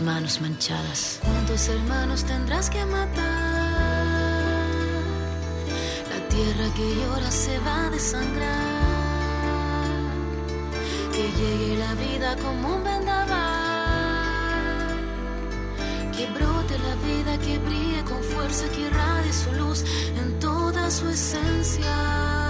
manos manchadas. ¿Cuántos hermanos tendrás que matar? La tierra que llora se va a desangrar. Que llegue la vida como un vendaval. Que brote la vida, que brille con fuerza, que irradie su luz en toda su esencia.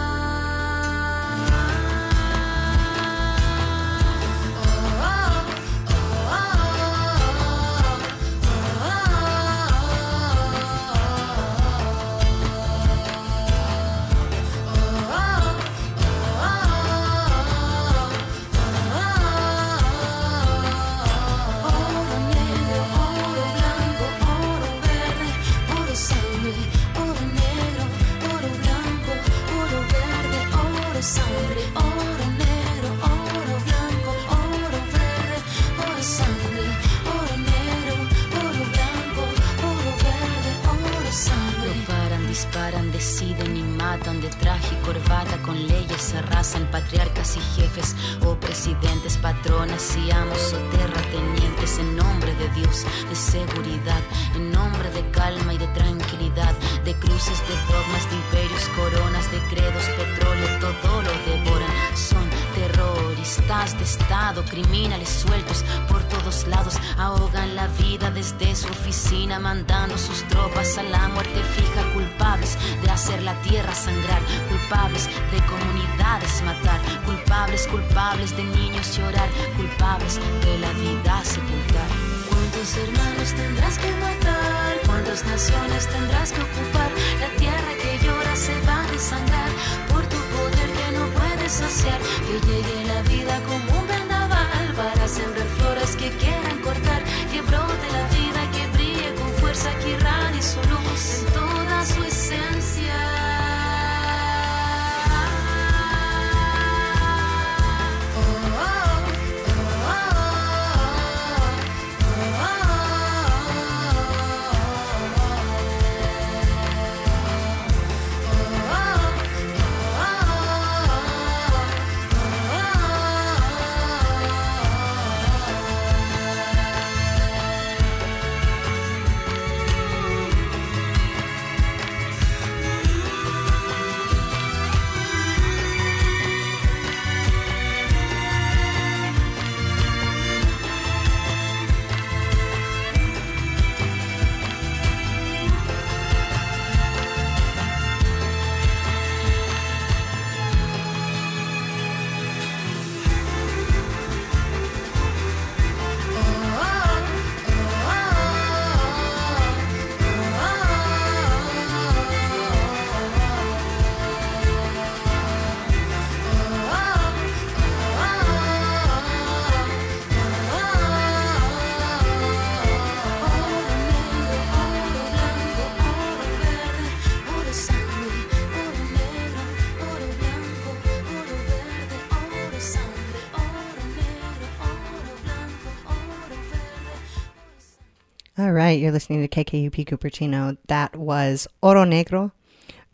You're listening to KKUP Cupertino. That was Oro Negro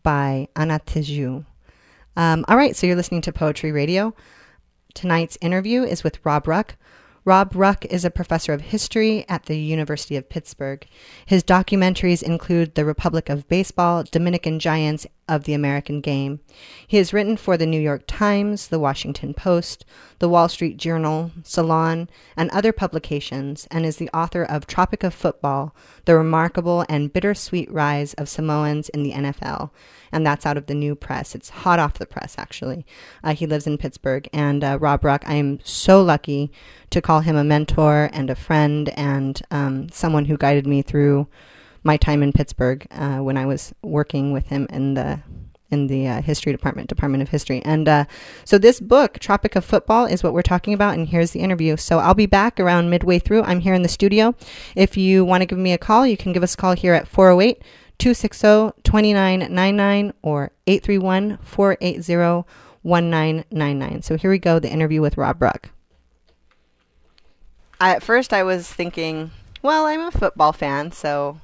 by Ana Tijoux. Um, all right, so you're listening to Poetry Radio. Tonight's interview is with Rob Ruck. Rob Ruck is a professor of history at the University of Pittsburgh. His documentaries include The Republic of Baseball, Dominican Giants of the American Game. He has written for the New York Times, the Washington Post, the Wall Street Journal, Salon, and other publications, and is the author of Tropic of Football The Remarkable and Bittersweet Rise of Samoans in the NFL. And that's out of the new press. It's hot off the press, actually. Uh, he lives in Pittsburgh. And uh, Rob Ruck, I am so lucky to call him a mentor and a friend and um, someone who guided me through my time in Pittsburgh uh, when I was working with him in the in the uh, history department, Department of History. And uh, so this book, Tropic of Football, is what we're talking about. And here's the interview. So I'll be back around midway through. I'm here in the studio. If you want to give me a call, you can give us a call here at 408 260 2999 or 831 480 1999. So here we go the interview with Rob Ruck. At first, I was thinking, well, I'm a football fan, so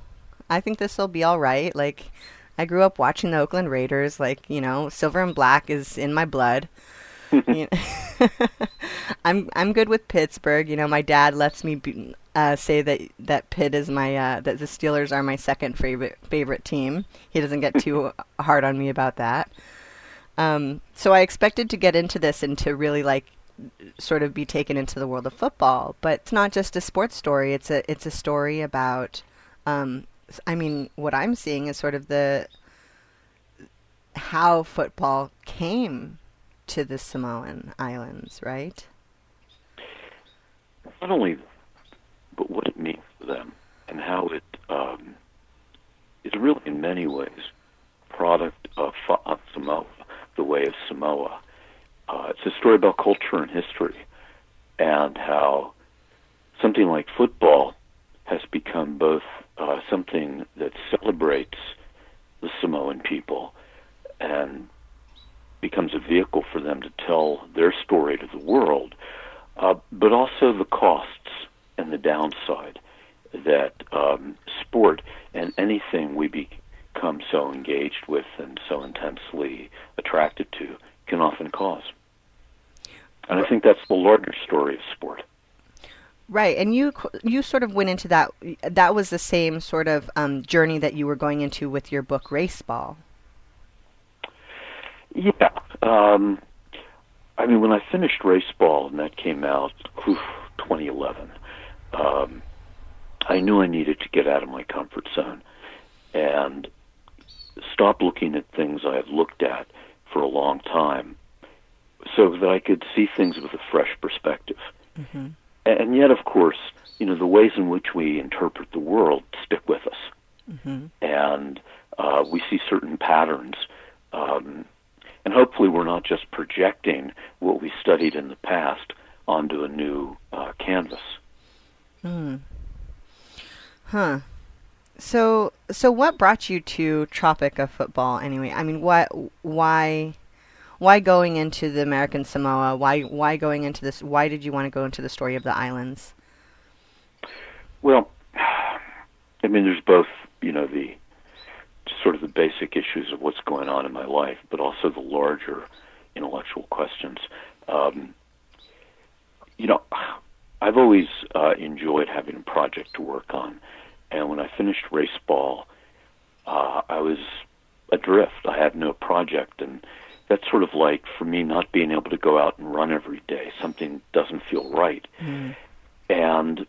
I think this will be all right. Like, I grew up watching the Oakland Raiders. Like, you know, silver and black is in my blood. you know, I'm I'm good with Pittsburgh. You know, my dad lets me be, uh, say that that Pitt is my uh, that the Steelers are my second favorite favorite team. He doesn't get too hard on me about that. Um, so I expected to get into this and to really like sort of be taken into the world of football, but it's not just a sports story. It's a it's a story about. Um, I mean, what I'm seeing is sort of the how football came to the Samoan Islands, right? Not only, but what it means for them and how it um, is really, in many ways, product of, of Samoa, the way of Samoa. Uh, it's a story about culture and history, and how something like football has become both uh, something that celebrates the Samoan people and becomes a vehicle for them to tell their story to the world, uh, but also the costs and the downside that um, sport and anything we become so engaged with and so intensely attracted to can often cause. And I think that's the larger story of sport. Right, and you you sort of went into that. That was the same sort of um, journey that you were going into with your book Raceball. Yeah, um, I mean, when I finished Raceball and that came out, oof, 2011, um, I knew I needed to get out of my comfort zone and stop looking at things I had looked at for a long time, so that I could see things with a fresh perspective. Mm-hmm. And yet, of course, you know, the ways in which we interpret the world stick with us. Mm-hmm. And uh, we see certain patterns. Um, and hopefully, we're not just projecting what we studied in the past onto a new uh, canvas. Hmm. Huh. So, so what brought you to Tropic of Football anyway? I mean, what, why, why going into the American Samoa? Why why going into this? Why did you want to go into the story of the islands? Well, I mean, there's both you know the sort of the basic issues of what's going on in my life, but also the larger intellectual questions. Um, you know, I've always uh, enjoyed having a project to work on, and when I finished Raceball, uh, I was adrift. I had no project, and that's sort of like for me not being able to go out and run every day. Something doesn't feel right. Mm. And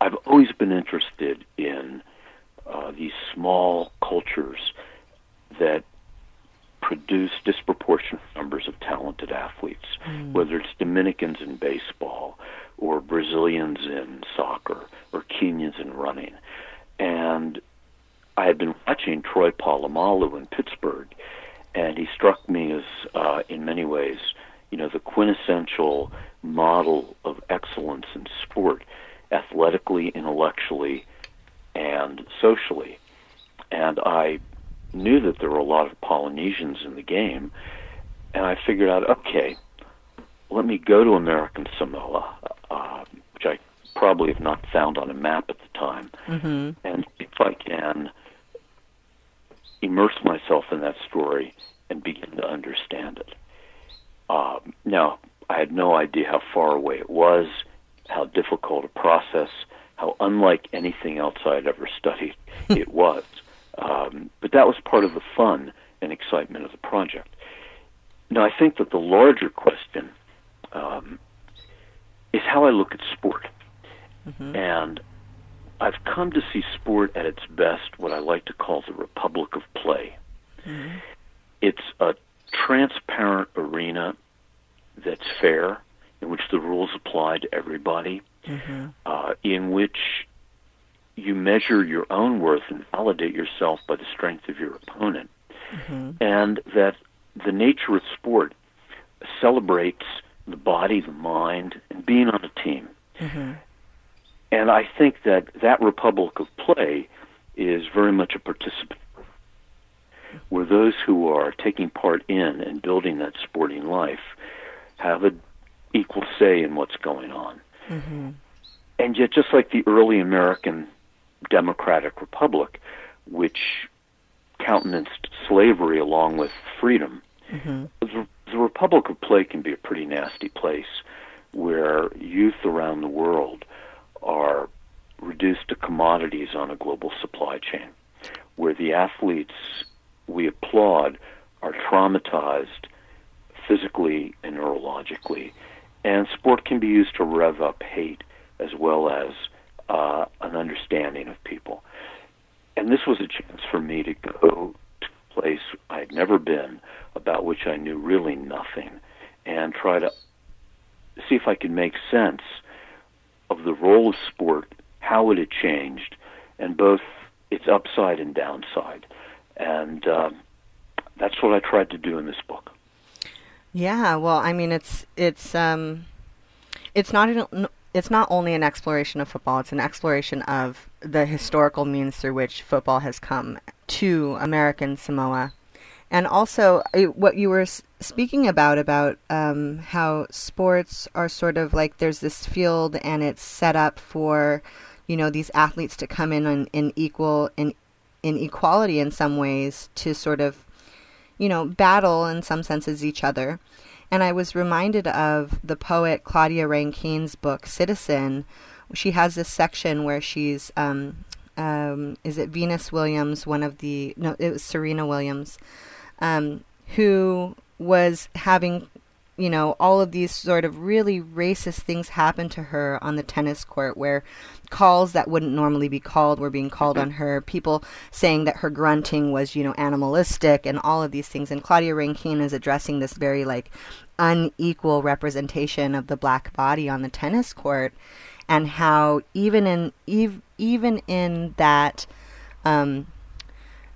I've always been interested in uh, these small cultures that produce disproportionate numbers of talented athletes, mm. whether it's Dominicans in baseball or Brazilians in soccer or Kenyans in running. And I had been watching Troy Polamalu in Pittsburgh and he struck me as, uh, in many ways, you know, the quintessential model of excellence in sport, athletically, intellectually, and socially. And I knew that there were a lot of Polynesians in the game, and I figured out, okay, let me go to American Samoa, uh, which I probably have not found on a map at the time, mm-hmm. and if I can immerse myself in that story and begin to understand it. Um, now, I had no idea how far away it was, how difficult a process, how unlike anything else I had ever studied it was. Um, but that was part of the fun and excitement of the project. Now, I think that the larger question um, is how I look at sport. Mm-hmm. And I've come to see sport at its best, what I like to call the republic of play. Mm-hmm. It's a transparent arena that's fair, in which the rules apply to everybody, mm-hmm. uh, in which you measure your own worth and validate yourself by the strength of your opponent, mm-hmm. and that the nature of sport celebrates the body, the mind, and being on a team. Mm-hmm. And I think that that republic of play is very much a participant where those who are taking part in and building that sporting life have an equal say in what's going on. Mm-hmm. And yet, just like the early American democratic republic, which countenanced slavery along with freedom, mm-hmm. the, the republic of play can be a pretty nasty place where youth around the world are reduced to commodities on a global supply chain, where the athletes we applaud are traumatized physically and neurologically, and sport can be used to rev up hate as well as uh, an understanding of people. And this was a chance for me to go to a place I had never been, about which I knew really nothing, and try to see if I could make sense of the role of sport, how it had changed, and both its upside and downside. And uh, that's what I tried to do in this book. Yeah, well, I mean, it's it's um, it's not an, it's not only an exploration of football; it's an exploration of the historical means through which football has come to American Samoa, and also what you were speaking about about um, how sports are sort of like there's this field and it's set up for you know these athletes to come in in, in equal in in equality in some ways to sort of you know battle in some senses each other and I was reminded of the poet Claudia Rankine's book Citizen. She has this section where she's um, um, is it Venus Williams, one of the no, it was Serena Williams, um, who was having you know, all of these sort of really racist things happen to her on the tennis court where calls that wouldn't normally be called were being called on her. People saying that her grunting was, you know, animalistic and all of these things. And Claudia Rankine is addressing this very like unequal representation of the black body on the tennis court and how even in ev- even in that um,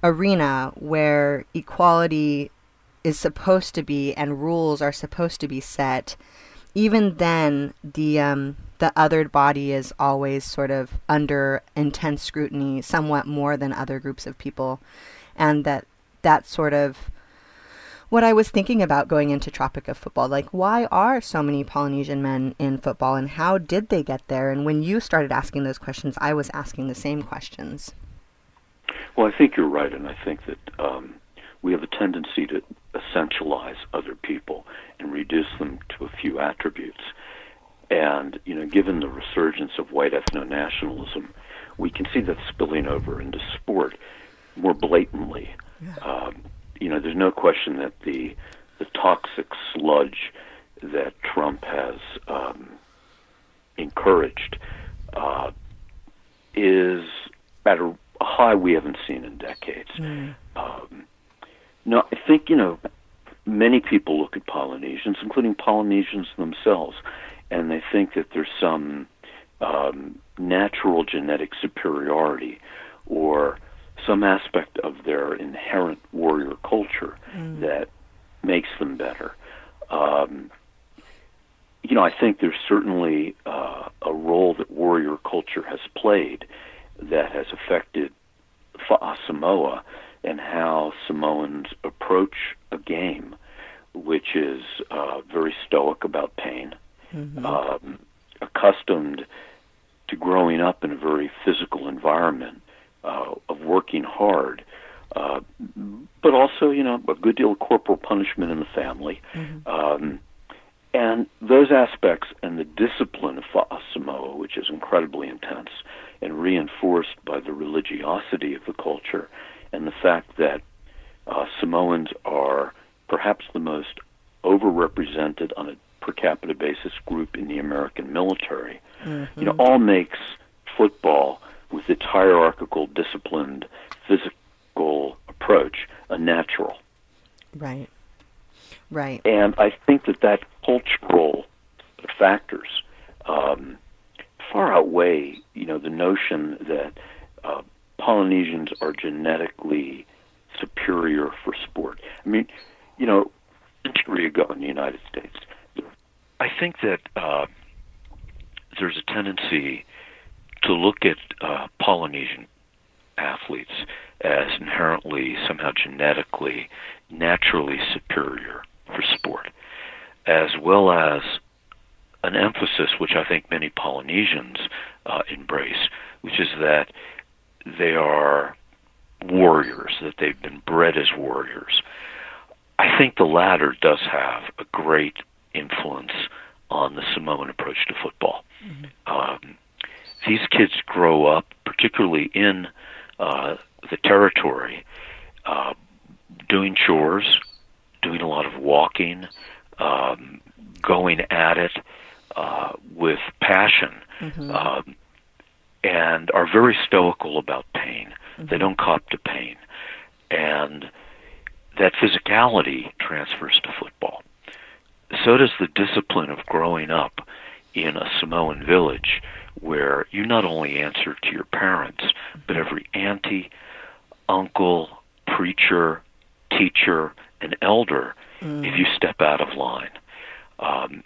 arena where equality is supposed to be and rules are supposed to be set, even then the um, the othered body is always sort of under intense scrutiny, somewhat more than other groups of people, and that that sort of what I was thinking about going into Tropic of Football. Like, why are so many Polynesian men in football, and how did they get there? And when you started asking those questions, I was asking the same questions. Well, I think you're right, and I think that um, we have a tendency to essentialize other people and reduce them to a few attributes. And, you know, given the resurgence of white ethno nationalism, we can see that spilling over into sport more blatantly. Yeah. Um, you know, there's no question that the the toxic sludge that Trump has um, encouraged uh, is at a, a, high we haven't seen in decades. Mm. Um, no, I think you know many people look at Polynesians, including Polynesians themselves, and they think that there's some um, natural genetic superiority or some aspect of their inherent warrior culture mm. that makes them better. Um, you know, I think there's certainly uh, a role that warrior culture has played that has affected Samoa and how Samoans approach a game, which is uh, very stoic about pain, mm-hmm. um, accustomed to growing up in a very physical environment uh, of working hard, uh, but also, you know, a good deal of corporal punishment in the family. Mm-hmm. Um, and those aspects and the discipline of Samoa, which is incredibly intense and reinforced by the religiosity of the culture, and the fact that uh, Samoans are perhaps the most overrepresented on a per capita basis group in the American military, mm-hmm. you know, all makes football with its hierarchical, disciplined, physical approach a natural. Right. Right. And I think that that cultural factors um, far outweigh, you know, the notion that uh, Polynesians are genetically superior for sport. I mean, you know, a century ago in the United States, I think that uh, there's a tendency to look at uh, Polynesian athletes as inherently, somehow genetically, naturally superior for sport, as well as an emphasis which I think many Polynesians uh, embrace, which is that they are warriors, that they've been bred as warriors. I think the latter does have a great influence on the Samoan approach to football. Mm-hmm. Um, these kids grow up, particularly in uh, the territory, uh, doing chores, doing a lot of walking, um, going at it uh, with passion, mm-hmm. um, and are very stoical about pain. Mm-hmm. They don't cop to pain, and that physicality transfers to football. So does the discipline of growing up in a Samoan village where you not only answer to your parents, but every auntie, uncle, preacher, teacher, and elder mm. if you step out of line. Um,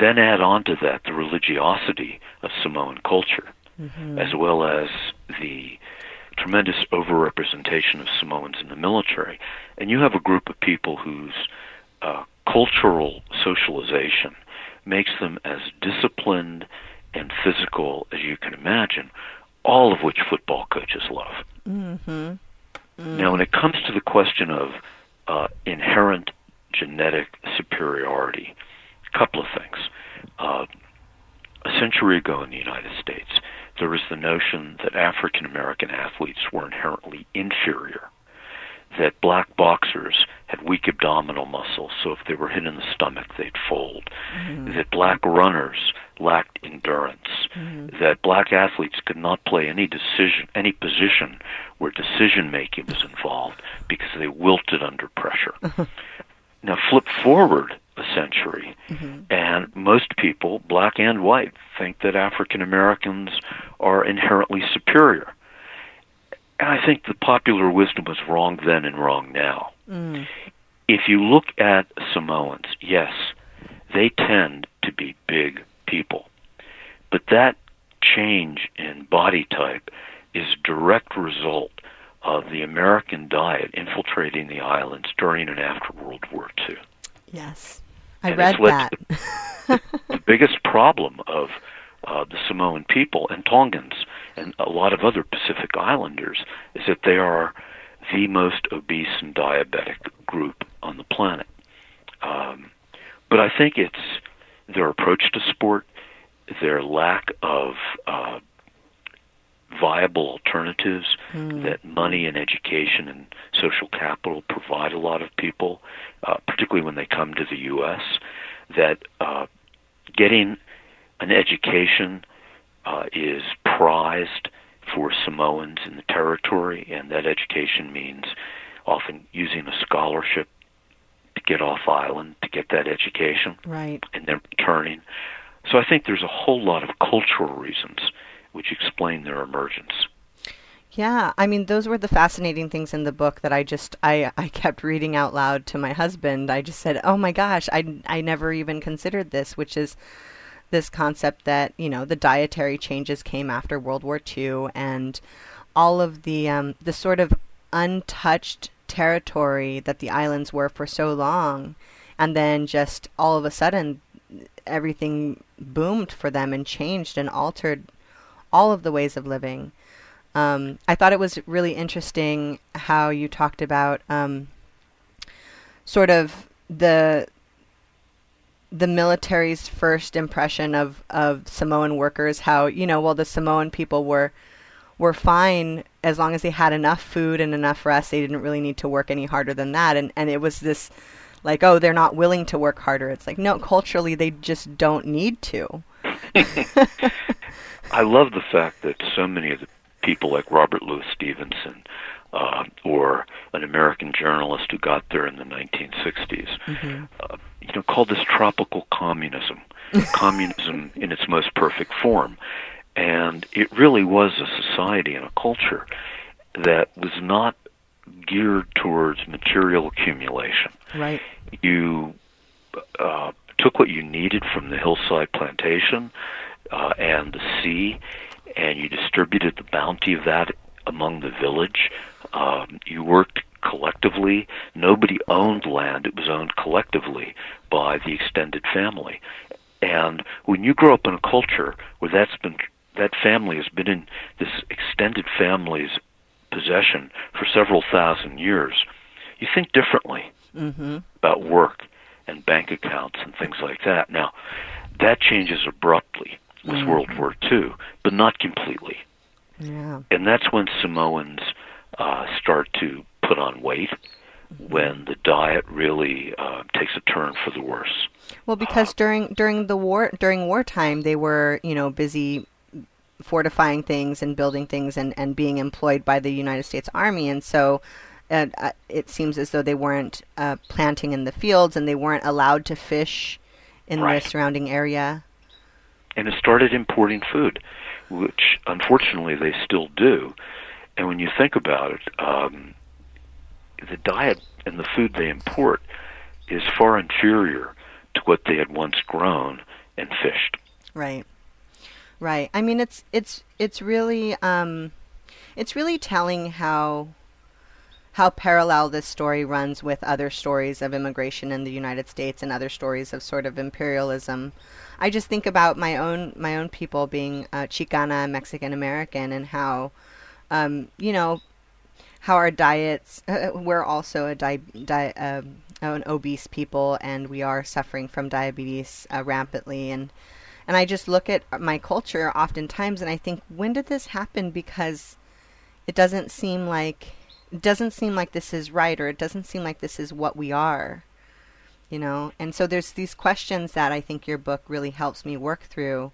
then add on to that the religiosity of Samoan culture, mm-hmm. as well as the tremendous overrepresentation of Samoans in the military. And you have a group of people whose uh, cultural socialization makes them as disciplined and physical as you can imagine, all of which football coaches love. Mm-hmm. Mm. Now, when it comes to the question of uh, inherent genetic superiority, a couple of things. Uh, a century ago in the United States, there was the notion that African American athletes were inherently inferior that black boxers had weak abdominal muscles, so if they were hit in the stomach, they'd fold. Mm-hmm. That black runners lacked endurance. Mm-hmm. That black athletes could not play any decision, any position where decision making was involved because they wilted under pressure. now, flip forward a century, mm-hmm. and most people, black and white, think that African Americans are inherently superior and I think the popular wisdom was wrong then and wrong now. Mm. If you look at Samoans, yes, they tend to be big people. But that change in body type is a direct result of the American diet infiltrating the islands during and after World War II. Yes, I and read that. the, the biggest problem of uh, the Samoan people and Tongans and a lot of other Pacific Islanders is that they are the most obese and diabetic group on the planet. Um, but I think it's their approach to sport, their lack of uh, viable alternatives mm. that money and education and social capital provide a lot of people, uh, particularly when they come to the U.S., that uh, getting an education uh, is prized for Samoans in the territory, and that education means often using a scholarship to get off island to get that education, right, and then returning. So I think there's a whole lot of cultural reasons which explain their emergence. Yeah, I mean those were the fascinating things in the book that I just I I kept reading out loud to my husband. I just said, "Oh my gosh, I I never even considered this," which is this concept that you know the dietary changes came after World War II and all of the um, the sort of untouched territory that the islands were for so long, and then just all of a sudden everything boomed for them and changed and altered all of the ways of living. Um, I thought it was really interesting how you talked about um, sort of the the military's first impression of, of Samoan workers, how, you know, well, the Samoan people were were fine as long as they had enough food and enough rest. They didn't really need to work any harder than that. And, and it was this like, oh, they're not willing to work harder. It's like, no, culturally, they just don't need to. I love the fact that so many of the people like Robert Louis Stevenson uh, or an American journalist who got there in the 1960s, mm-hmm. uh, you know, called this tropical communism, communism in its most perfect form, and it really was a society and a culture that was not geared towards material accumulation. Right. You uh, took what you needed from the hillside plantation uh, and the sea, and you distributed the bounty of that among the village. Um, you worked collectively. Nobody owned land, it was owned collectively by the extended family. And when you grow up in a culture where that's been that family has been in this extended family's possession for several thousand years, you think differently mm-hmm. about work and bank accounts and things like that. Now, that changes abruptly with mm-hmm. World War II, but not completely. Yeah. And that's when Samoans uh, start to put on weight, mm-hmm. when the diet really uh, takes a turn for the worse. Well, because uh, during during the war during wartime, they were you know busy fortifying things and building things and, and being employed by the United States Army, and so. Uh, it seems as though they weren't uh, planting in the fields and they weren't allowed to fish in right. the surrounding area. And it started importing food, which unfortunately they still do. And when you think about it, um, the diet and the food they import is far inferior to what they had once grown and fished. Right. Right. I mean, it's it's it's really um, it's really telling how how parallel this story runs with other stories of immigration in the United States and other stories of sort of imperialism. I just think about my own my own people being uh, Chicana Mexican American and how, um, you know, how our diets. Uh, we're also a di- di- uh, an obese people, and we are suffering from diabetes uh, rampantly. And and I just look at my culture oftentimes, and I think, when did this happen? Because it doesn't seem like doesn't seem like this is right or it doesn't seem like this is what we are you know? And so there's these questions that i think your book really helps me work through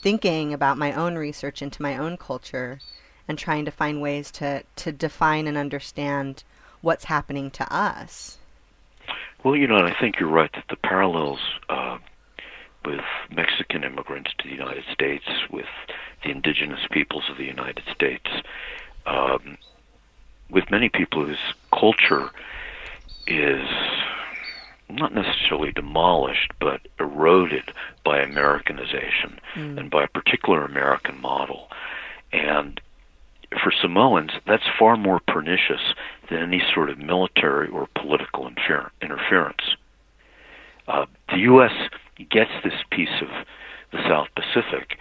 thinking about my own research into my own culture and trying to find ways to to define and understand what's happening to us. Well you know and i think you're right that the parallels uh, with Mexican immigrants to the United States, with the indigenous peoples of the United States, um, with many people whose culture is not necessarily demolished, but eroded by Americanization mm. and by a particular American model. And for Samoans, that's far more pernicious than any sort of military or political infer- interference. Uh, the U.S. gets this piece of the South Pacific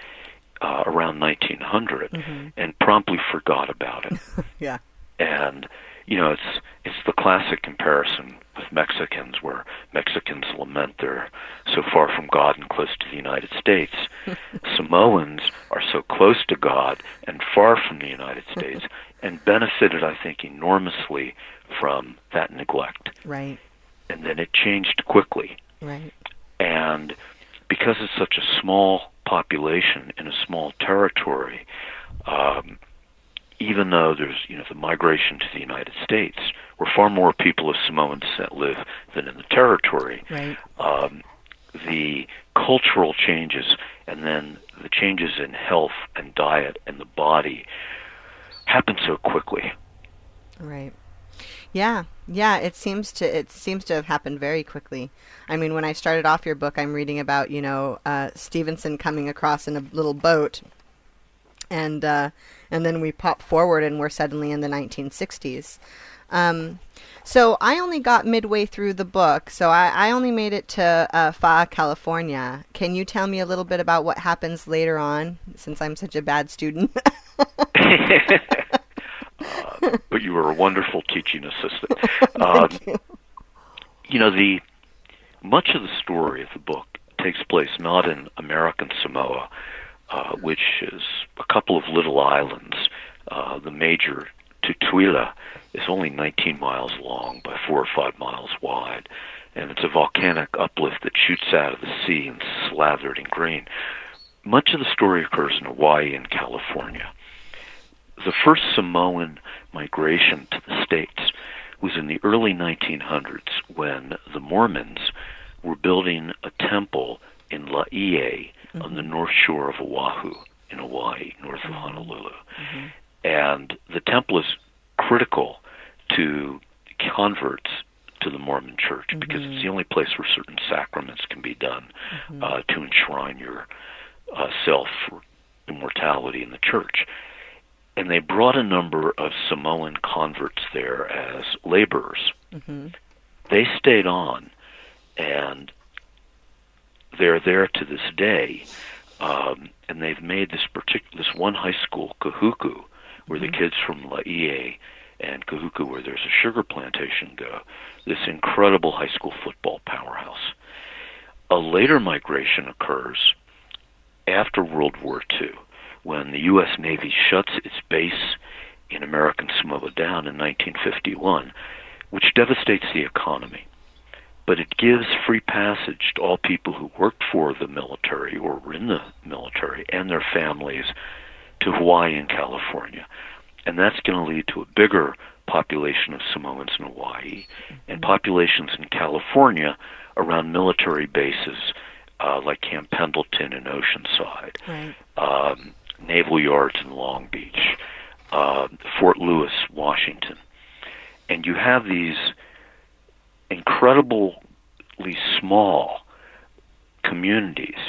uh, around 1900 mm-hmm. and promptly forgot about it. yeah and you know it's it's the classic comparison with Mexicans where Mexicans lament they're so far from God and close to the United States. Samoans are so close to God and far from the United States and benefited I think enormously from that neglect. Right. And then it changed quickly. Right. And because it's such a small population in a small territory, um, even though there's you know the migration to the United States, where far more people of Samoan descent live than in the territory, right. um, the cultural changes and then the changes in health and diet and the body happen so quickly. Right. Yeah, yeah. It seems to it seems to have happened very quickly. I mean, when I started off your book, I'm reading about you know uh, Stevenson coming across in a little boat, and uh, and then we pop forward and we're suddenly in the 1960s. Um, so I only got midway through the book, so I, I only made it to uh, Fa, California. Can you tell me a little bit about what happens later on, since I'm such a bad student? uh, but you were a wonderful teaching assistant. Um, you. you know, the much of the story of the book takes place not in American Samoa, uh, which is a couple of little islands. Uh, the major, Tutuila, is only 19 miles long by four or five miles wide, and it's a volcanic uplift that shoots out of the sea and slathered in green. Much of the story occurs in Hawaii and California. The first Samoan migration to the States was in the early 1900s when the Mormons were building a temple in Laie mm-hmm. on the north shore of Oahu in Hawaii, north of mm-hmm. Honolulu. Mm-hmm. And the temple is critical to converts to the Mormon Church mm-hmm. because it's the only place where certain sacraments can be done mm-hmm. uh, to enshrine your uh, self for immortality in the church. And they brought a number of Samoan converts there as laborers. Mm-hmm. They stayed on, and they're there to this day, um, and they've made this particular this one high school, Kahuku, where mm-hmm. the kids from Laie and Kahuku, where there's a sugar plantation, go. This incredible high school football powerhouse. A later migration occurs after World War II, when the U.S. Navy shuts its base in American Samoa down in 1951, which devastates the economy. But it gives free passage to all people who worked for the military or were in the military and their families to Hawaii and California. And that's going to lead to a bigger population of Samoans in Hawaii and populations in California around military bases uh, like Camp Pendleton in Oceanside, Right. um, naval yards in Long Beach, uh, Fort Lewis, Washington. And you have these incredibly small communities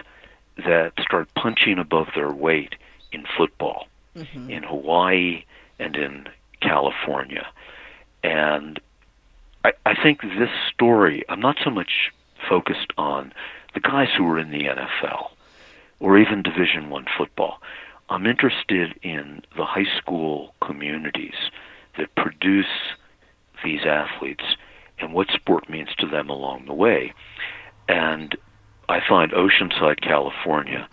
that start punching above their weight in football Mm-hmm. in Hawaii and in California. And I, I think this story, I'm not so much focused on the guys who are in the NFL or even Division One football. I'm interested in the high school communities that produce these athletes and what sport means to them along the way. And I find Oceanside, California,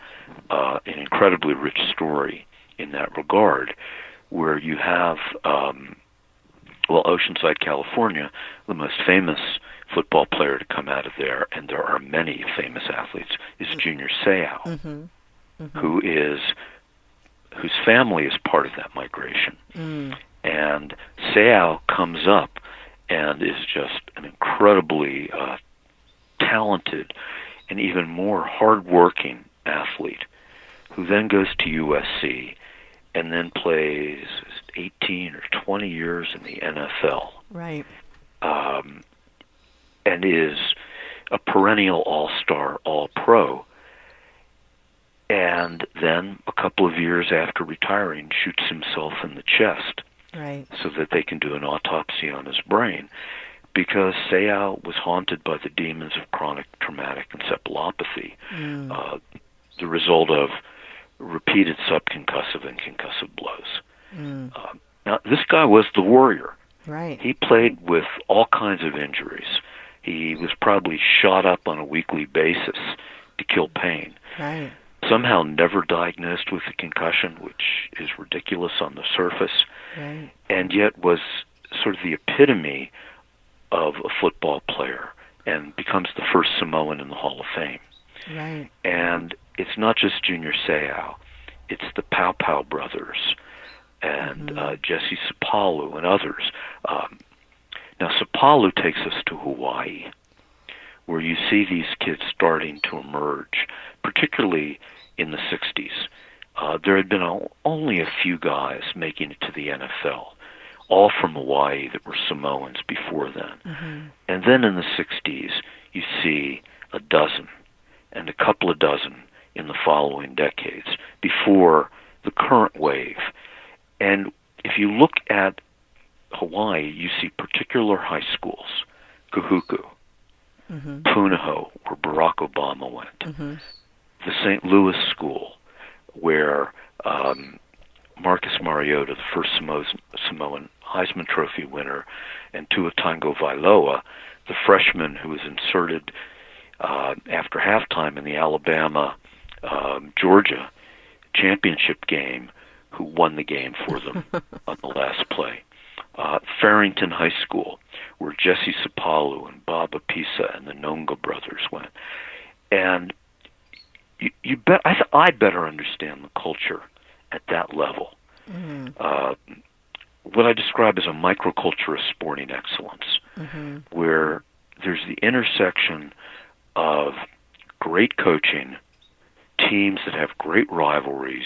uh, an incredibly rich story in that regard, where you have, um, well, Oceanside, California, the most famous football player to come out of there, and there are many famous athletes, is Junior Seau, Mm-hmm. who is whose family is part of that migration. Mm. And Seau comes up and is just an incredibly uh, talented and even more hardworking athlete who then goes to USC and then plays 18 or 20 years in the NFL Right. um, and is a perennial all-star, all-pro. And then a couple of years after retiring, shoots himself in the chest Right. so that they can do an autopsy on his brain because Seau was haunted by the demons of chronic traumatic encephalopathy, Mm. uh, the result of repeated subconcussive and concussive blows. Mm. Uh, now, this guy was the warrior. Right. He played with all kinds of injuries. He was probably shot up on a weekly basis to kill pain. Right. Somehow never diagnosed with a concussion, which is ridiculous on the surface Right. and yet was sort of the epitome of a football player and becomes the first Samoan in the Hall of Fame. Right. And it's not just Junior Seau, it's the Pow Pow brothers and uh, Jesse Sapolu and others. Um, now, Sapolu takes us to Hawaii, where you see these kids starting to emerge, particularly in the 60s. Uh, there had been o- only a few guys making it to the NFL, all from Hawaii that were Samoans before then. Mm-hmm. And then in the 60s, you see a dozen and a couple of dozen in the following decades before the current wave. And if you look at Hawaii, you see particular high schools, Kahuku, Mm-hmm. Punahou, where Barack Obama went, Mm-hmm. The St. Louis School, where um, Marcus Mariota, the first Samoan, Samoan Heisman Trophy winner, and Tua Tagovailoa, the freshman who was inserted uh, after halftime in the Alabama um, Georgia championship game, who won the game for them on the last play. Uh, Farrington High School, where Jesse Sapolu and Bob Apisa and the Noga brothers went, and you, you bet I, th- I better understand the culture at that level. Mm-hmm. Uh, what I describe as a microculture of sporting excellence, Mm-hmm. where there's the intersection of great coaching, teams that have great rivalries,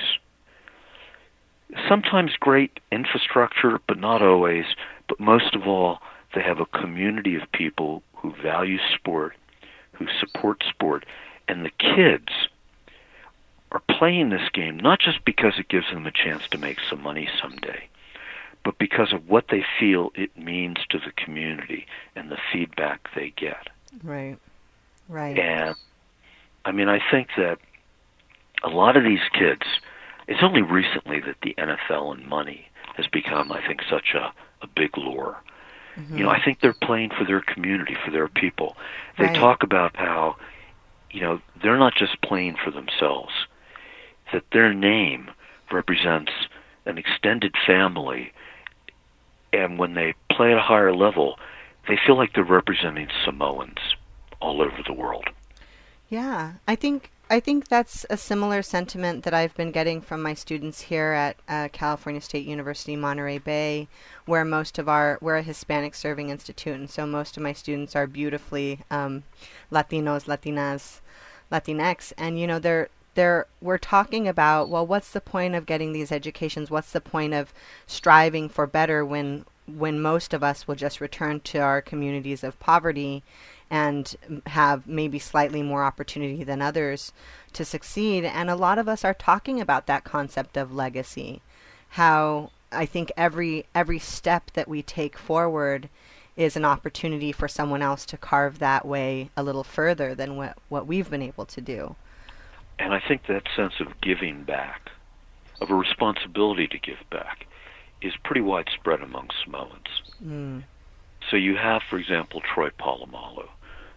sometimes great infrastructure, but not always. But most of all, they have a community of people who value sport, who support sport, and the kids are playing this game not just because it gives them a chance to make some money someday, but because of what they feel it means to the community and the feedback they get. Right. Right. And I mean, I think that a lot of these kids, it's only recently that the NFL and money has become, I think, such a, a big lure. Mm-hmm. You know, I think they're playing for their community, for their people. They Right. talk about how, you know, they're not just playing for themselves. That their name represents an extended family, and when they play at a higher level, they feel like they're representing Samoans all over the world. Yeah, I think I think that's a similar sentiment that I've been getting from my students here at uh, California State University Monterey Bay, where most of our we're a Hispanic serving institute, and so most of my students are beautifully um, Latinos, Latinas, Latinx, and you know they're they're we're talking about well, what's the point of getting these educations? What's the point of striving for better when when most of us will just return to our communities of poverty and have maybe slightly more opportunity than others to succeed. And a lot of us are talking about that concept of legacy. How I think every every step that we take forward is an opportunity for someone else to carve that way a little further than what, what we've been able to do. And I think that sense of giving back, of a responsibility to give back, is pretty widespread among Samoans. Mm. So you have, for example, Troy Polamalu,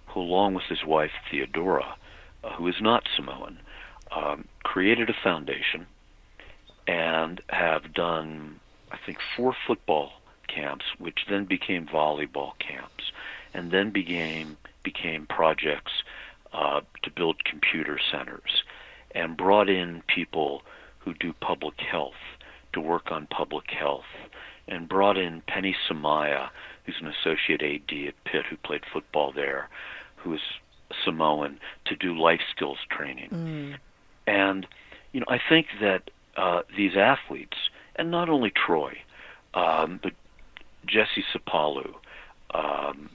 who, along with his wife Theodora, uh, who is not Samoan, um, created a foundation and have done, I think, four football camps, which then became volleyball camps, and then became became projects uh, to build computer centers, and brought in people who do public health to work on public health, and brought in Penny Samaya, who's an associate AD at Pitt who played football there, who is Samoan, to do life skills training. Mm. And, you know, I think that uh, these athletes, and not only Troy, um, but Jesse Sapolu, um,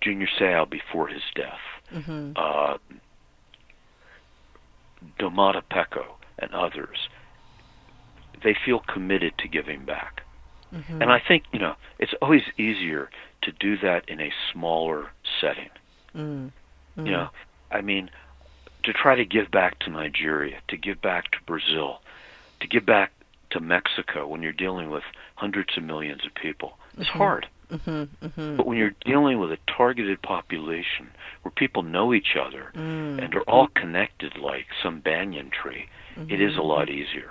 Junior Seau before his death, mm-hmm. uh, Domata Peko, and others, they feel committed to giving back. Mm-hmm. And I think, you know, it's always easier to do that in a smaller setting. Mm-hmm. You know, I mean, to try to give back to Nigeria, to give back to Brazil, to give back to Mexico when you're dealing with hundreds of millions of people, it's mm-hmm. hard. Mm-hmm, mm-hmm. But when you're dealing with a targeted population where people know each other mm. and are all connected like some banyan tree, mm-hmm. it is a lot easier.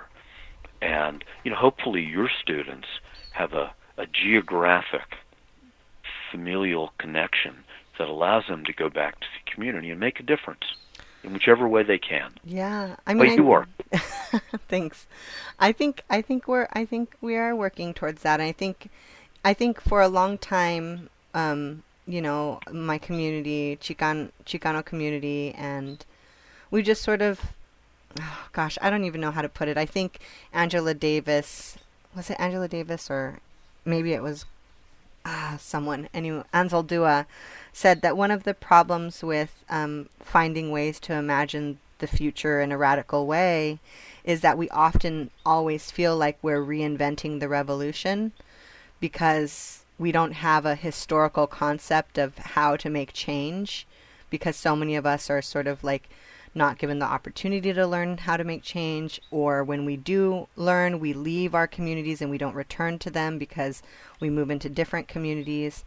And you know, hopefully your students have a, a geographic familial connection that allows them to go back to the community and make a difference in whichever way they can. Yeah, I mean, but you are. thanks. I think I think we're I think we are working towards that. I think I think for a long time, um, you know, my community, Chican Chicano community, and we just sort of, oh gosh, I don't even know how to put it. I think Angela Davis was it Angela Davis or maybe it was ah, someone, anyway, Anzaldúa, said that one of the problems with um, finding ways to imagine the future in a radical way is that we often always feel like we're reinventing the revolution because we don't have a historical concept of how to make change because so many of us are sort of like not given the opportunity to learn how to make change, or when we do learn, we leave our communities and we don't return to them because we move into different communities,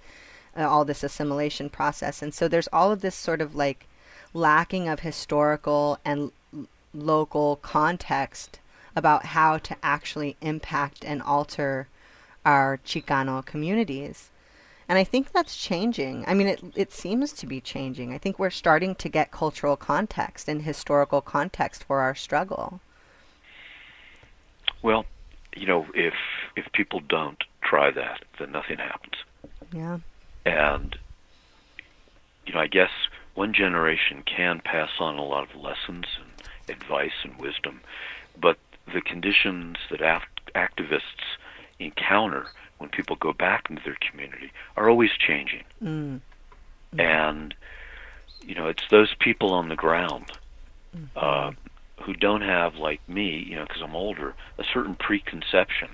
uh, all this assimilation process. And so there's all of this sort of like lacking of historical and l- local context about how to actually impact and alter our Chicano communities. And I think that's changing. I mean, it, it seems to be changing. I think we're starting to get cultural context and historical context for our struggle. Well, you know, if if people don't try that, then nothing happens. Yeah. And you know, I guess one generation can pass on a lot of lessons and advice and wisdom, but the conditions that act- activists encounter when people go back into their community are always changing. Mm. Mm-hmm. And, you know, it's those people on the ground mm-hmm. uh, who don't have, like me, you know, because I'm older, a certain preconception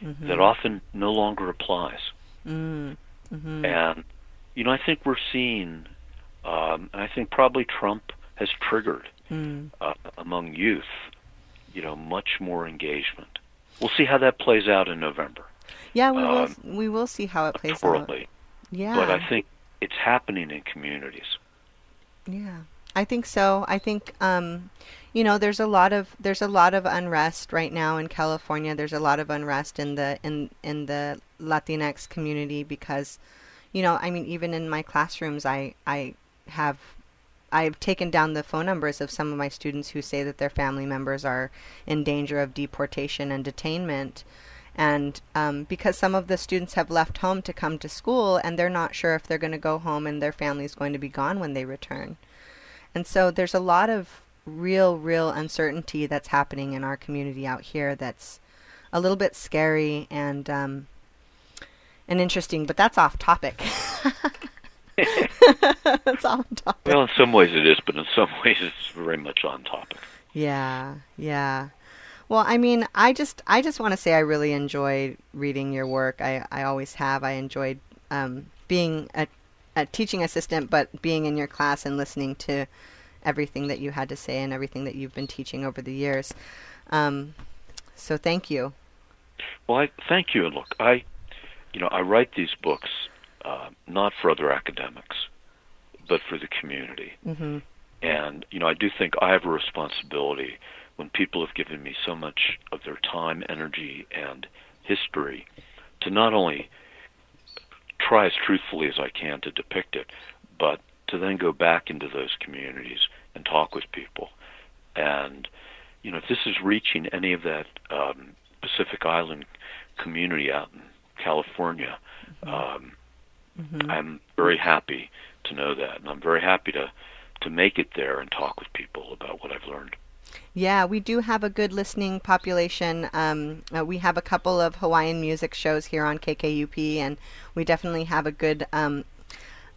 mm-hmm. that often no longer applies. Mm-hmm. And, you know, I think we're seeing, um, and I think probably Trump has triggered mm. uh, among youth, you know, much more engagement. We'll see how that plays out in November. Yeah, we will. Um, we will see how it plays worldly. out. Yeah, but I think it's happening in communities. Yeah, I think so. I think um, you know there's a lot of there's a lot of unrest right now in California. There's a lot of unrest in the in in the Latinx community because you know I mean even in my classrooms I I have I've taken down the phone numbers of some of my students who say that their family members are in danger of deportation and detainment. And um, because some of the students have left home to come to school and they're not sure if they're going to go home and their family is going to be gone when they return. And so there's a lot of real, real uncertainty that's happening in our community out here that's a little bit scary and um, and interesting, but that's off topic. that's off topic. Well, in some ways it is, but in some ways it's very much on topic. Yeah, yeah. Well, I mean, I just I just want to say I really enjoyed reading your work. I I always have. I enjoyed um, being a, a teaching assistant, but being in your class and listening to everything that you had to say and everything that you've been teaching over the years. Um, so thank you. Well, I thank you. And look, I, you know, I write these books uh, not for other academics, but for the community. Mm-hmm. And you know, I do think I have a responsibility when people have given me so much of their time, energy, and history to not only try as truthfully as I can to depict it, but to then go back into those communities and talk with people. And you know, if this is reaching any of that um, Pacific Island community out in California, mm-hmm. um, mm-hmm. I'm very happy to know that, and I'm very happy to to make it there and talk with people about what I've learned. Yeah, we do have a good listening population. Um, uh, we have a couple of Hawaiian music shows here on KKUP, and we definitely have a good um,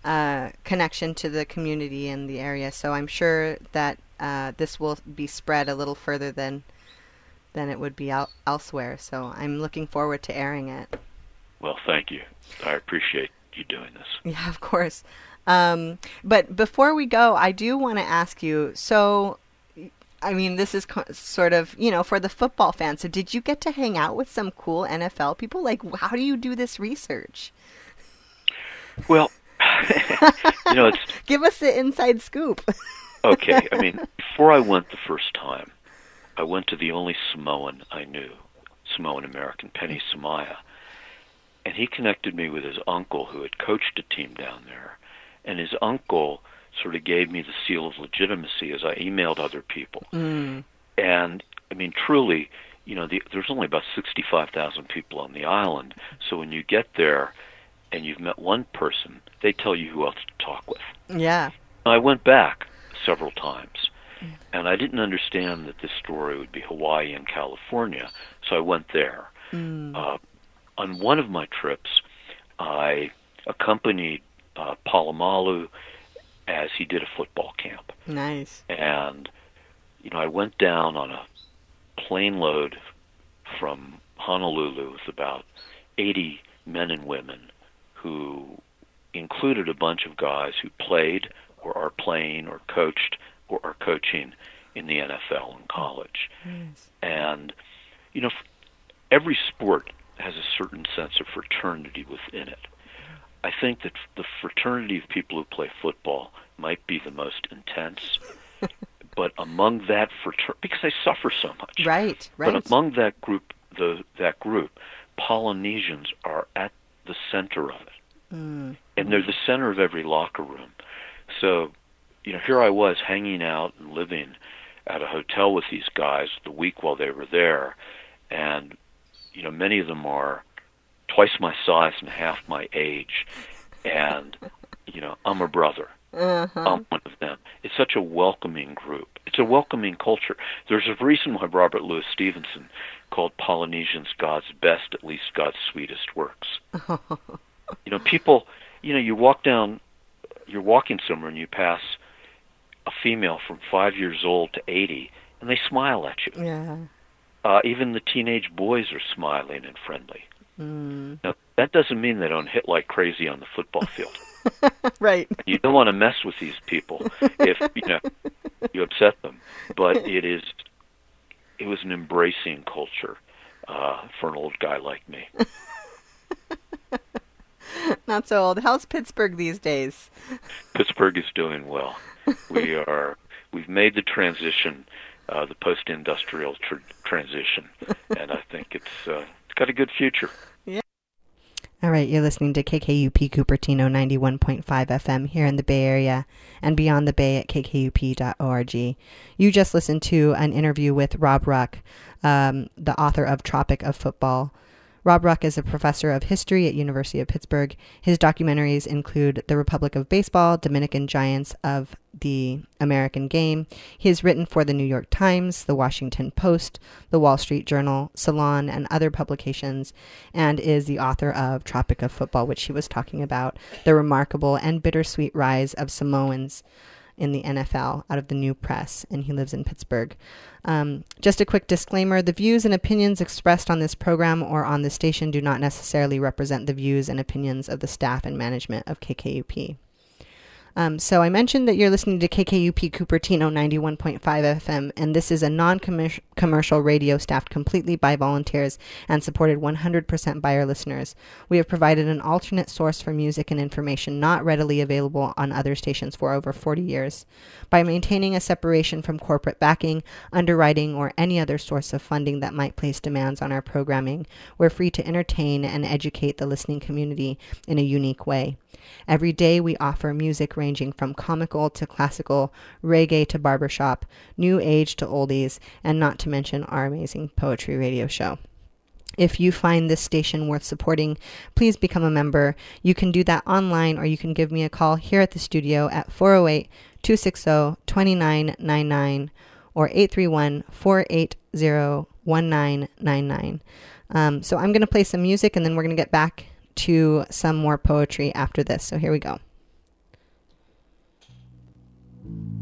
uh, connection to the community in the area. So I'm sure that uh, this will be spread a little further than than it would be out elsewhere. So I'm looking forward to airing it. Well, thank you. I appreciate you doing this. Yeah, of course. Um, but before we go, I do want to ask you. So, I mean, this is co- sort of you know for the football fan. So, did you get to hang out with some cool NFL people? Like, how do you do this research? Well, you know, it's give us the inside scoop. okay, I mean, before I went the first time, I went to the only Samoan I knew, Samoan American, Penny Samaya, and he connected me with his uncle who had coached a team down there, and his uncle sort of gave me the seal of legitimacy as I emailed other people, mm. and I mean, truly, you know, the, there's only about 65,000 people on the island, so when you get there and you've met one person, they tell you who else to talk with. Yeah. I went back several times, and I didn't understand that this story would be Hawaii and California, so I went there. Mm. Uh, on one of my trips, I accompanied uh, Polamalu as he did a football camp. Nice. And you know, I went down on a plane load from Honolulu with about 80 men and women who included a bunch of guys who played or are playing or coached or are coaching in the NFL and college. Nice. And you know, every sport has a certain sense of fraternity within it. I think that the fraternity of people who play football might be the most intense. but among that fraternity, because they suffer so much, right, right. But among that group, the that group, Polynesians are at the center of it, mm. and they're the center of every locker room. So, you know, here I was hanging out and living at a hotel with these guys the week while they were there, and you know, many of them are twice my size and half my age, and you know, I'm a brother. Uh-huh. I'm one of them. It's such a welcoming group. It's a welcoming culture. There's a reason why Robert Louis Stevenson called Polynesians God's best, at least God's sweetest works. you know, people. You know, you walk down, you're walking somewhere and you pass a female from five years old to eighty, and they smile at you. Yeah. Uh, even the teenage boys are smiling and friendly. Mm. Now, that doesn't mean they don't hit like crazy on the football field. right. You don't want to mess with these people if you know you upset them. But it is it was an embracing culture uh, for an old guy like me. Not so old. How's Pittsburgh these days? Pittsburgh is doing well. we are we've made the transition, uh, the post-industrial tr- transition, and I think it's uh, it's got a good future. Yeah. All right, you're listening to KKUP Cupertino 91.5 FM here in the Bay Area and beyond the Bay at kkup.org. You just listened to an interview with Rob Ruck, um, the author of Tropic of Football. Rob Ruck is a professor of history at University of Pittsburgh. His documentaries include The Republic of Baseball, Dominican Giants of the American Game. He has written for the New York Times, the Washington Post, the Wall Street Journal, Salon, and other publications, and is the author of Tropic of Football, which he was talking about, the remarkable and bittersweet rise of Samoans in the NFL out of the new press, and he lives in Pittsburgh. Um, just a quick disclaimer the views and opinions expressed on this program or on the station do not necessarily represent the views and opinions of the staff and management of KKUP. Um, so I mentioned that you're listening to KKUP Cupertino 91.5 FM, and this is a non-commercial radio staffed completely by volunteers and supported 100% by our listeners. We have provided an alternate source for music and information not readily available on other stations for over 40 years. By maintaining a separation from corporate backing, underwriting, or any other source of funding that might place demands on our programming, we're free to entertain and educate the listening community in a unique way. Every day we offer music ranging from comical to classical, reggae to barbershop, new age to oldies, and not to mention our amazing poetry radio show. If you find this station worth supporting, please become a member. You can do that online or you can give me a call here at the studio at 408 260 2999 or 831 480 1999. Um, so I'm going to play some music and then we're going to get back to some more poetry after this. So here we go. Premeditado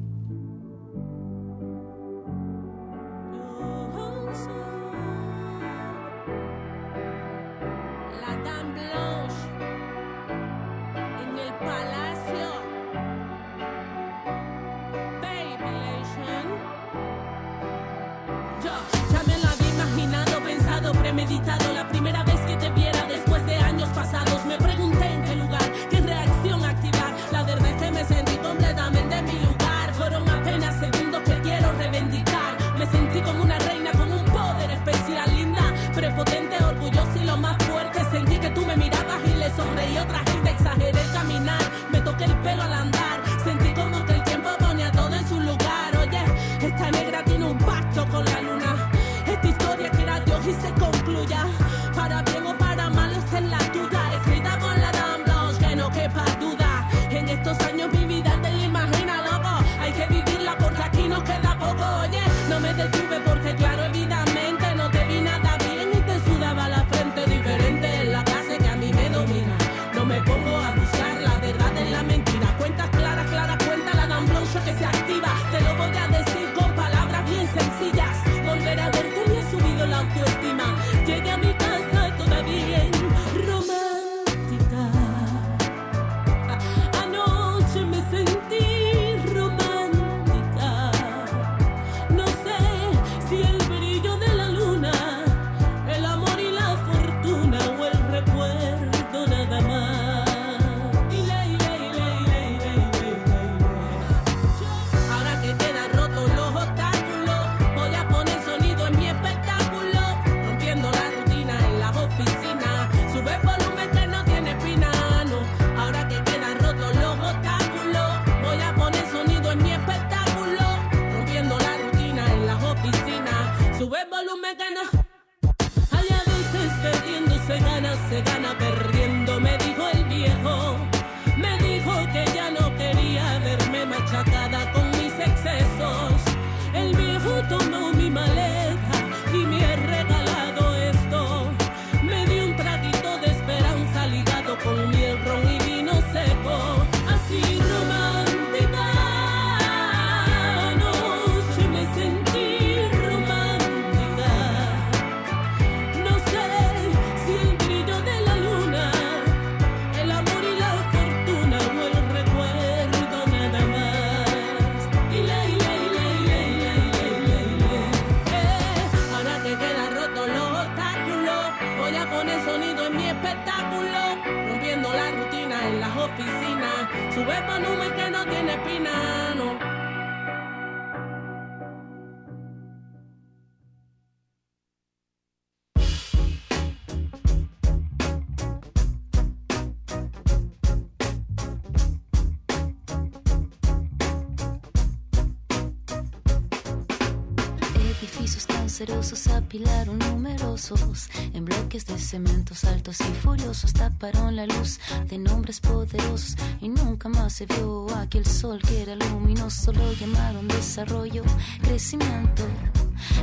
poderosos apilaron numerosos en bloques de cementos altos y furiosos taparon la luz de nombres poderosos y nunca más se vio aquel sol que era luminoso lo llamaron desarrollo crecimiento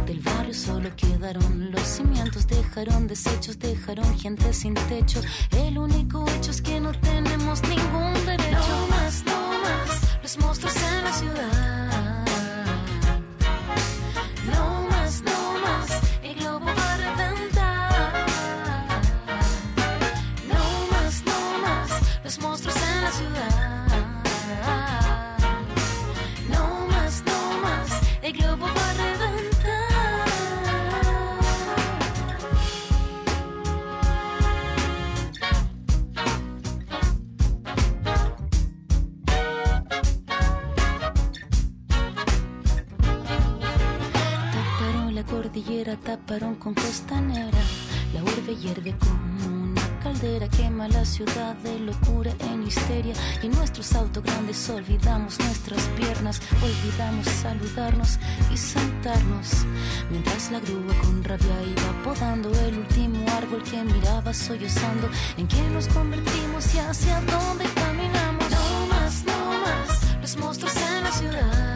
del barrio solo quedaron los cimientos, dejaron desechos, dejaron gente sin techo. El único hecho es que no tenemos ningún derecho. No más, no más, los monstruos en la ciudad. Con costanera. La urbe hierve como una caldera, quema la ciudad de locura en histeria. Y en nuestros autos grandes olvidamos nuestras piernas, olvidamos saludarnos y sentarnos. Mientras la grúa con rabia iba podando el último árbol que miraba sollozando. ¿En qué nos convertimos y hacia dónde caminamos? No más, no más, los monstruos en la ciudad.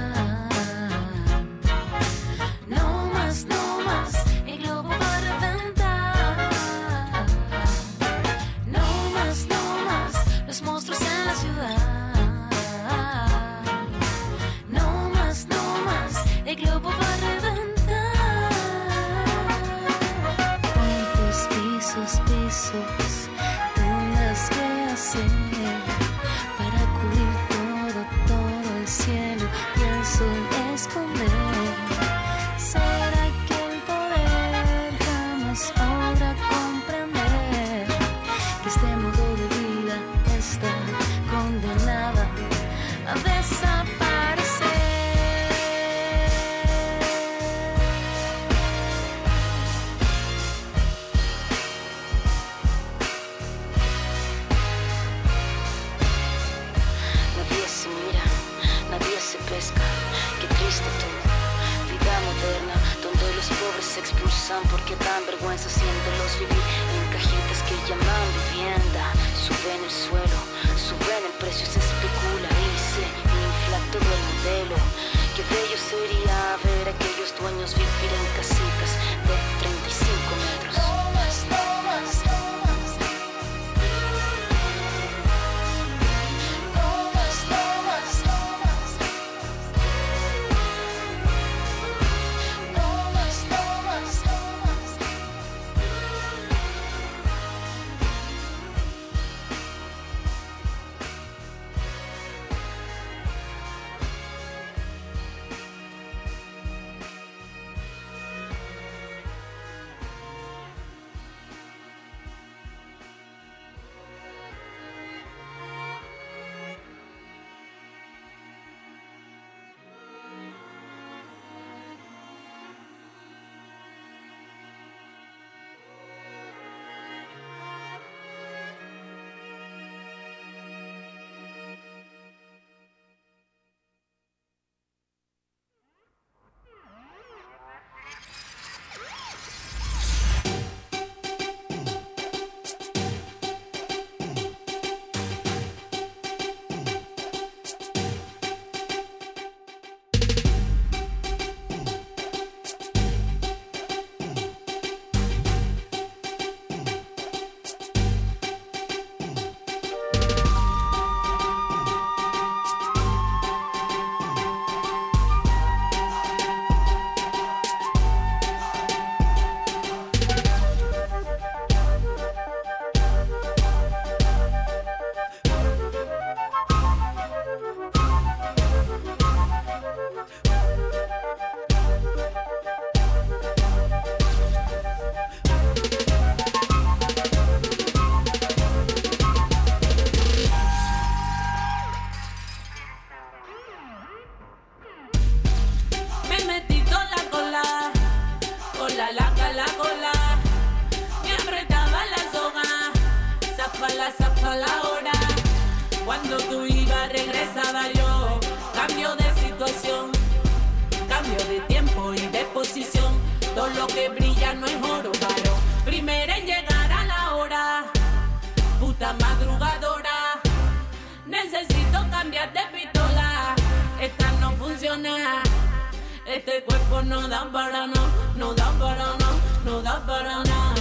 Este cuerpo no da para no, no da para no, no da para nada.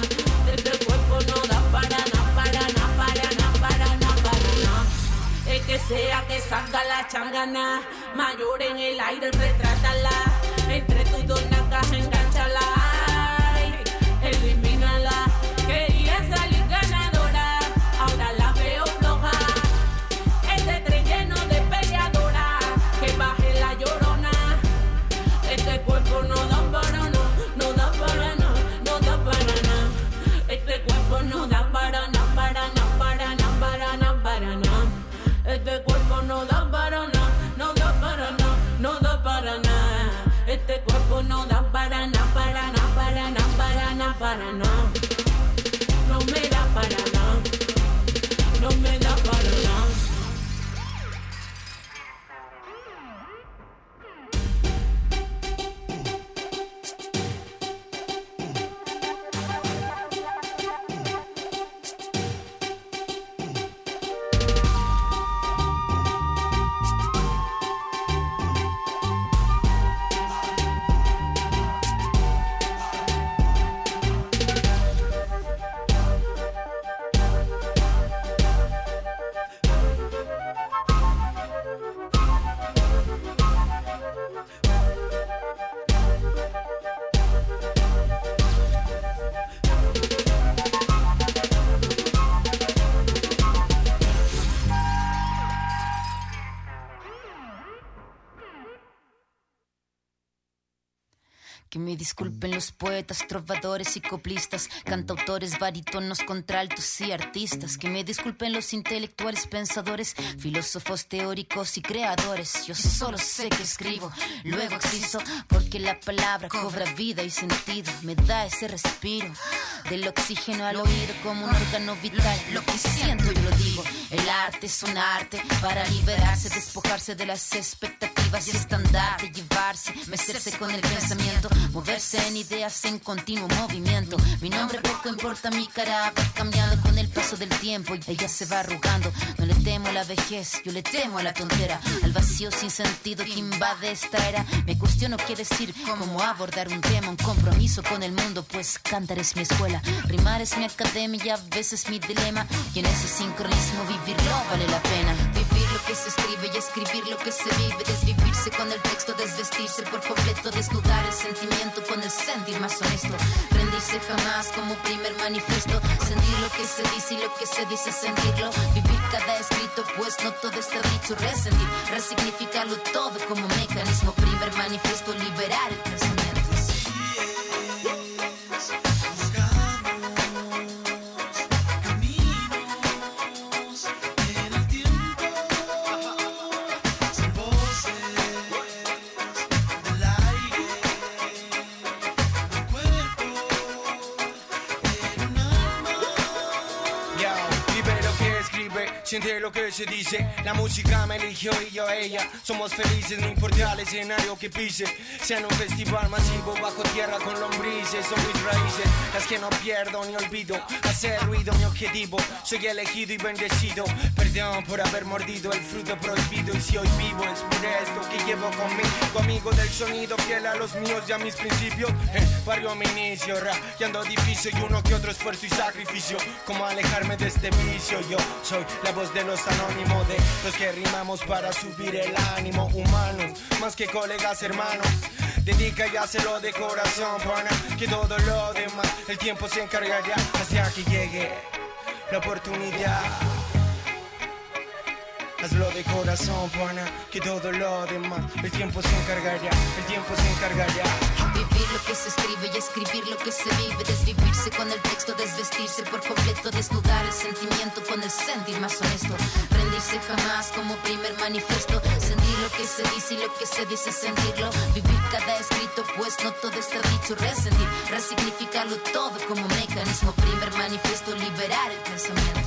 Este cuerpo no da para nada, para nada, para nada, para nada, para nada. El que sea que salga la changana, mayor en el aire, retrátala. Poetas, trovadores y coplistas, cantautores, barítonos, contraltos y artistas. Que me disculpen los intelectuales, pensadores, filósofos, teóricos y creadores. Yo solo sé que escribo, luego existo, porque la palabra cobra vida y sentido. Me da ese respiro del oxígeno al oído como un órgano vital. Lo que siento yo lo digo. El arte es un arte para liberarse, despojarse de las expectativas y estandarte, llevarse, mecerse con el pensamiento, moverse en ideas en continuo movimiento. Mi nombre poco importa, mi cara va cambiando con el paso del tiempo y ella se va arrugando. No le temo a la vejez, yo le temo a la tontera, al vacío sin sentido que invade esta era. Me cuestiono qué decir, cómo abordar un tema, un compromiso con el mundo, pues cantar es mi escuela, rimar es mi academia a veces mi dilema. Y en ese sincronismo vivirlo vale la pena. Vivir lo que se escribe y escribir lo que se vive, con el texto, desvestirse por completo, desnudar el sentimiento con el sentir más honesto. Rendirse jamás como primer manifiesto, sentir lo que se dice y lo que se dice sentirlo. Vivir cada escrito, pues no todo está dicho. Resentir, resignificarlo todo como mecanismo. Primer manifiesto, liberar el pensamiento. Siente lo que se dice. La música me eligió y yo ella. Somos felices, no importa el escenario que pise. Sea en un festival masivo bajo tierra con lombrices. Son mis raíces, las que no pierdo ni olvido. Hacer ruido mi objetivo. Soy elegido y bendecido. Perdón por haber mordido el fruto prohibido. Y si hoy vivo es por esto que llevo conmigo. Amigo del sonido, fiel a los míos y a mis principios. Eh, barrio mi inicio, rayando difícil y uno que otro esfuerzo y sacrificio. Como alejarme de este vicio. Yo soy la voz de los anónimos, de los que rimamos para subir el ánimo humano. Más que colegas, hermanos. Dedica y hazlo de corazón, pana. Que todo lo demás, el tiempo se encargará hasta que llegue la oportunidad. Hazlo de corazón, pana, que todo lo demás, el tiempo se encargará, el tiempo se encargará. Vivir lo que se escribe y escribir lo que se vive, desvivirse con el texto, desvestirse por completo, desnudar el sentimiento con el sentir más honesto, rendirse jamás como primer manifiesto, sentir lo que se dice y lo que se dice sentirlo, vivir cada escrito, pues no todo está dicho, resentir, resignificarlo todo como mecanismo, primer manifiesto, liberar el pensamiento.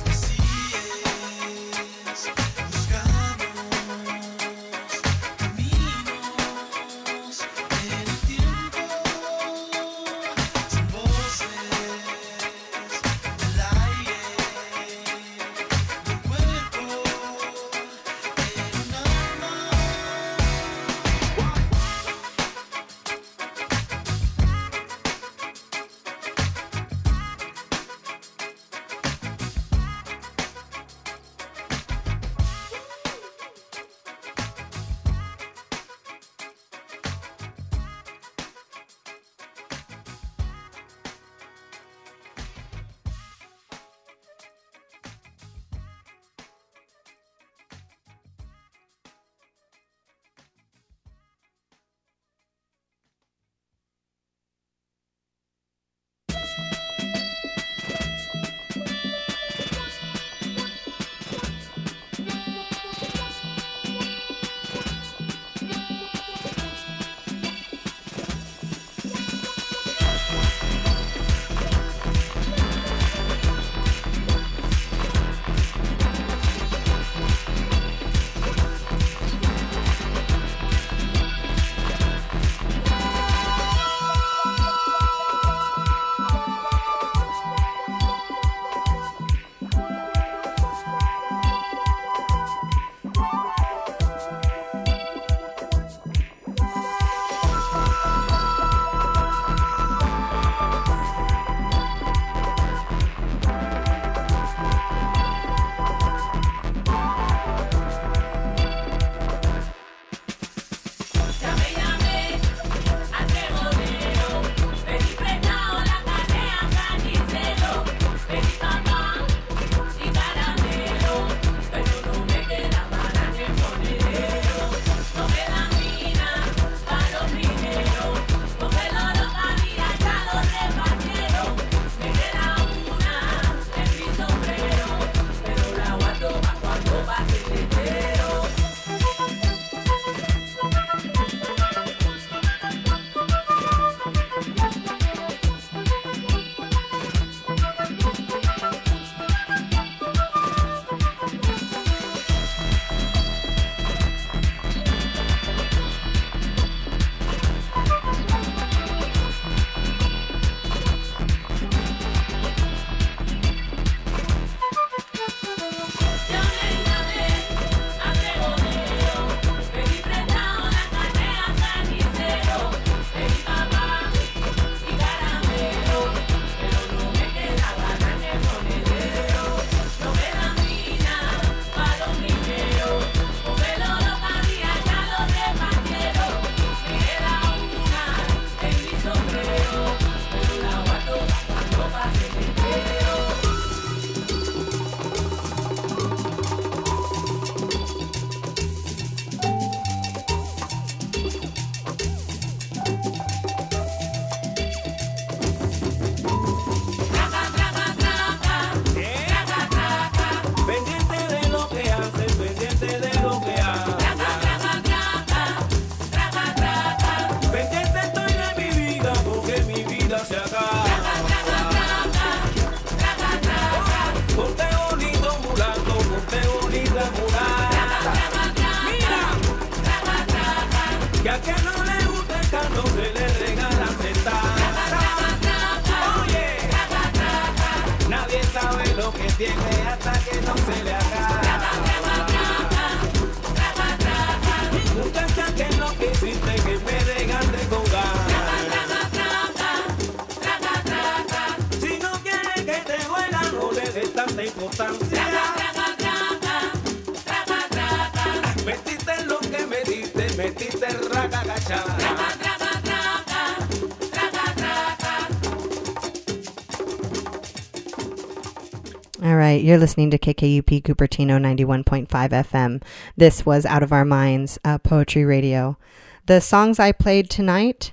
You're listening to KKUP Cupertino 91.5 FM. This was Out of Our Minds uh, Poetry Radio. The songs I played tonight,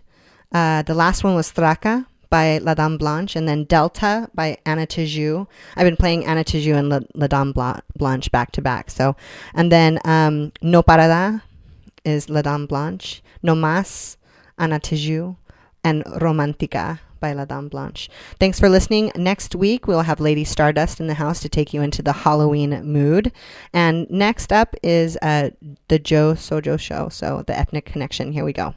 uh, the last one was Traca by La Dame Blanche, and then Delta by Ana Tijoux. I've been playing Ana Tijoux and La, La Dame Blanche back to back. So, and then um, No Parada is La Dame Blanche, No Mas, Ana Tijoux, and Romantica by La Dame Blanche. Thanks for listening. Next week, we'll have Lady Stardust in the house to take you into the Halloween mood. And next up is uh, the Joe Sojo Show, so the ethnic connection. Here we go.